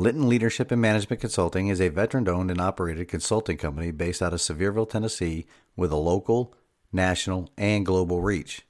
Linton Leadership and Management Consulting is a veteran owned and operated consulting company based out of Sevierville, Tennessee, with a local, national, and global reach.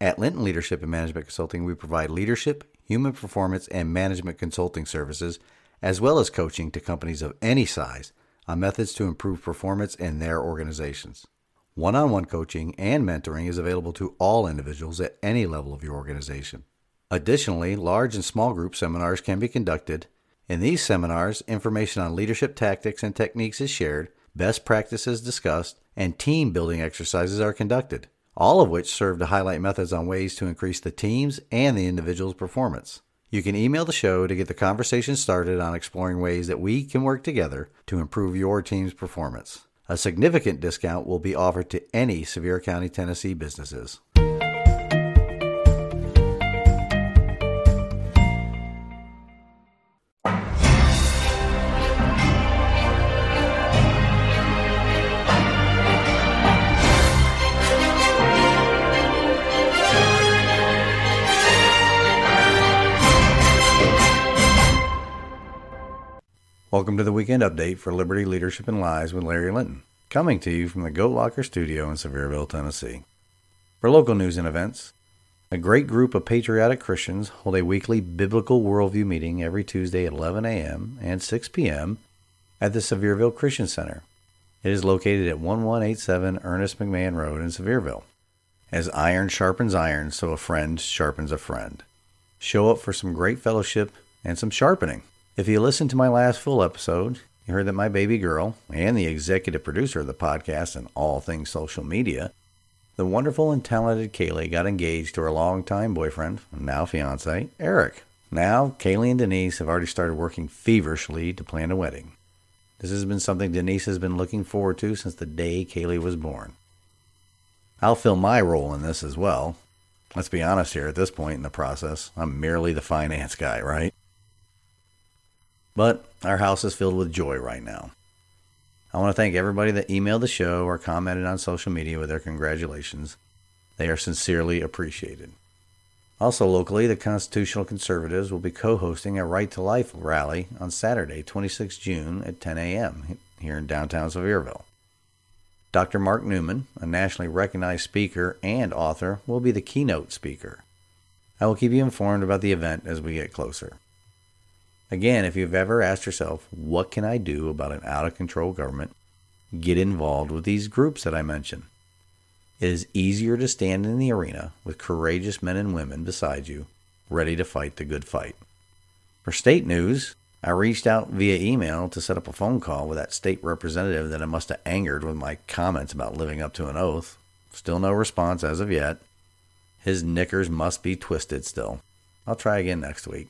At Linton Leadership and Management Consulting, we provide leadership, human performance, and management consulting services, as well as coaching to companies of any size on methods to improve performance in their organizations. One on one coaching and mentoring is available to all individuals at any level of your organization. Additionally, large and small group seminars can be conducted. In these seminars, information on leadership tactics and techniques is shared, best practices discussed, and team building exercises are conducted, all of which serve to highlight methods on ways to increase the team's and the individual's performance. You can email the show to get the conversation started on exploring ways that we can work together to improve your team's performance. A significant discount will be offered to any Sevier County, Tennessee businesses. Welcome to the weekend update for Liberty Leadership and Lies with Larry Linton, coming to you from the Goat Locker Studio in Sevierville, Tennessee. For local news and events, a great group of patriotic Christians hold a weekly biblical worldview meeting every Tuesday at 11 a.m. and 6 p.m. at the Sevierville Christian Center. It is located at 1187 Ernest McMahon Road in Sevierville. As iron sharpens iron, so a friend sharpens a friend. Show up for some great fellowship and some sharpening. If you listened to my last full episode, you heard that my baby girl and the executive producer of the podcast and all things social media, the wonderful and talented Kaylee got engaged to her longtime boyfriend, now fiance, Eric. Now, Kaylee and Denise have already started working feverishly to plan a wedding. This has been something Denise has been looking forward to since the day Kaylee was born. I'll fill my role in this as well. Let's be honest here at this point in the process. I'm merely the finance guy, right? But our house is filled with joy right now. I want to thank everybody that emailed the show or commented on social media with their congratulations. They are sincerely appreciated. Also, locally, the Constitutional Conservatives will be co hosting a Right to Life rally on Saturday, 26 June at 10 a.m. here in downtown Sevierville. Dr. Mark Newman, a nationally recognized speaker and author, will be the keynote speaker. I will keep you informed about the event as we get closer. Again, if you've ever asked yourself, what can I do about an out of control government? Get involved with these groups that I mentioned. It is easier to stand in the arena with courageous men and women beside you, ready to fight the good fight. For state news, I reached out via email to set up a phone call with that state representative that I must have angered with my comments about living up to an oath. Still no response as of yet. His knickers must be twisted still. I'll try again next week.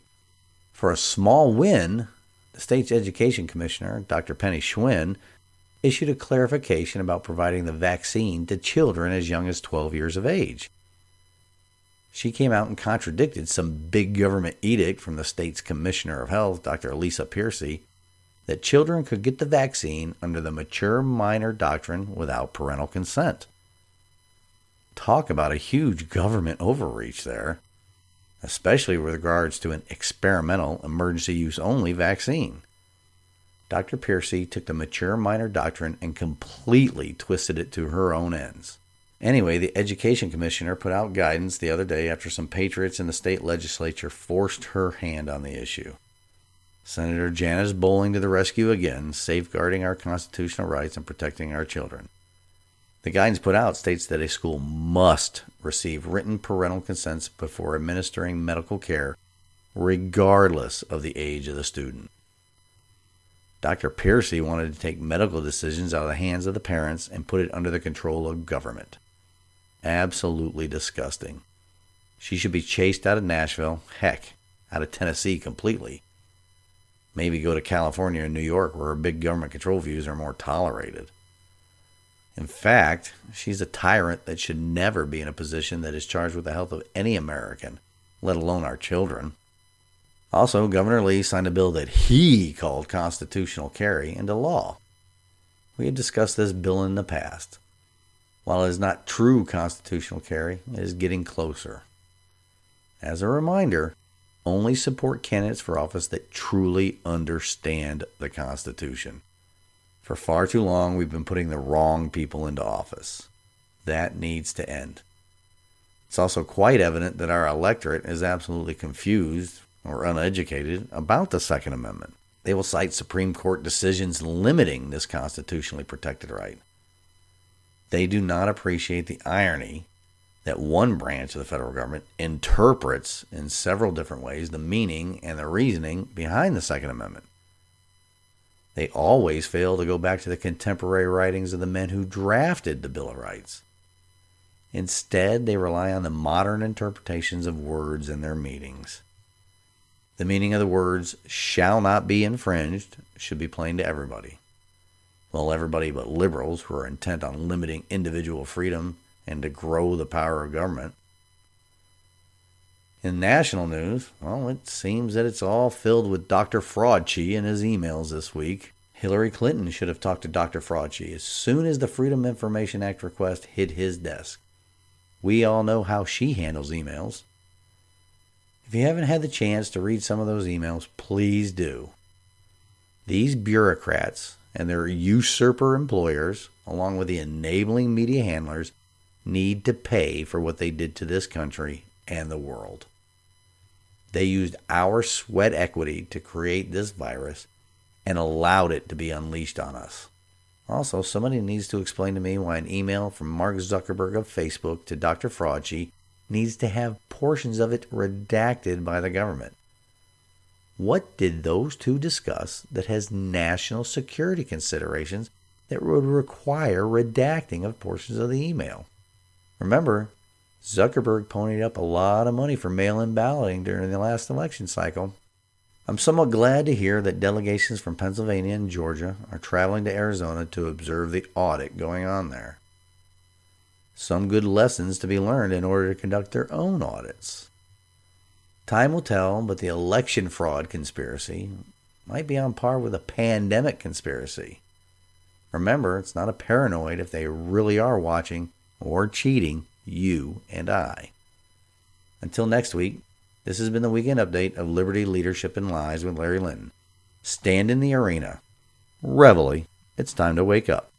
For a small win, the state's education commissioner, Dr. Penny Schwinn, issued a clarification about providing the vaccine to children as young as 12 years of age. She came out and contradicted some big government edict from the state's Commissioner of Health, Dr. Lisa Piercey, that children could get the vaccine under the mature minor doctrine without parental consent. Talk about a huge government overreach there especially with regards to an experimental emergency use only vaccine. Dr. Piercey took the mature minor doctrine and completely twisted it to her own ends. Anyway, the Education Commissioner put out guidance the other day after some patriots in the state legislature forced her hand on the issue. Senator Janice Bowling to the rescue again, safeguarding our constitutional rights and protecting our children. The guidance put out states that a school must receive written parental consents before administering medical care, regardless of the age of the student. Dr. Piercey wanted to take medical decisions out of the hands of the parents and put it under the control of government. Absolutely disgusting. She should be chased out of Nashville, heck, out of Tennessee completely. Maybe go to California or New York where big government control views are more tolerated. In fact, she's a tyrant that should never be in a position that is charged with the health of any American, let alone our children. Also, Governor Lee signed a bill that he called constitutional carry into law. We have discussed this bill in the past. While it is not true constitutional carry, it is getting closer. As a reminder, only support candidates for office that truly understand the Constitution. For far too long, we've been putting the wrong people into office. That needs to end. It's also quite evident that our electorate is absolutely confused or uneducated about the Second Amendment. They will cite Supreme Court decisions limiting this constitutionally protected right. They do not appreciate the irony that one branch of the federal government interprets in several different ways the meaning and the reasoning behind the Second Amendment. They always fail to go back to the contemporary writings of the men who drafted the Bill of Rights. Instead, they rely on the modern interpretations of words and their meanings. The meaning of the words shall not be infringed should be plain to everybody. Well, everybody but liberals who are intent on limiting individual freedom and to grow the power of government. In national news, well, it seems that it's all filled with Dr. Fraudchi and his emails this week. Hillary Clinton should have talked to Dr. Fraudchi as soon as the Freedom Information Act request hit his desk. We all know how she handles emails. If you haven't had the chance to read some of those emails, please do. These bureaucrats and their usurper employers, along with the enabling media handlers, need to pay for what they did to this country and the world. They used our sweat equity to create this virus and allowed it to be unleashed on us. Also, somebody needs to explain to me why an email from Mark Zuckerberg of Facebook to Dr. Fraudchi needs to have portions of it redacted by the government. What did those two discuss that has national security considerations that would require redacting of portions of the email? Remember, Zuckerberg ponied up a lot of money for mail in balloting during the last election cycle. I'm somewhat glad to hear that delegations from Pennsylvania and Georgia are traveling to Arizona to observe the audit going on there. Some good lessons to be learned in order to conduct their own audits. Time will tell, but the election fraud conspiracy might be on par with a pandemic conspiracy. Remember, it's not a paranoid if they really are watching or cheating you and I. Until next week, this has been the weekend update of Liberty Leadership and Lies with Larry Linton. Stand in the arena. Reveille, it's time to wake up.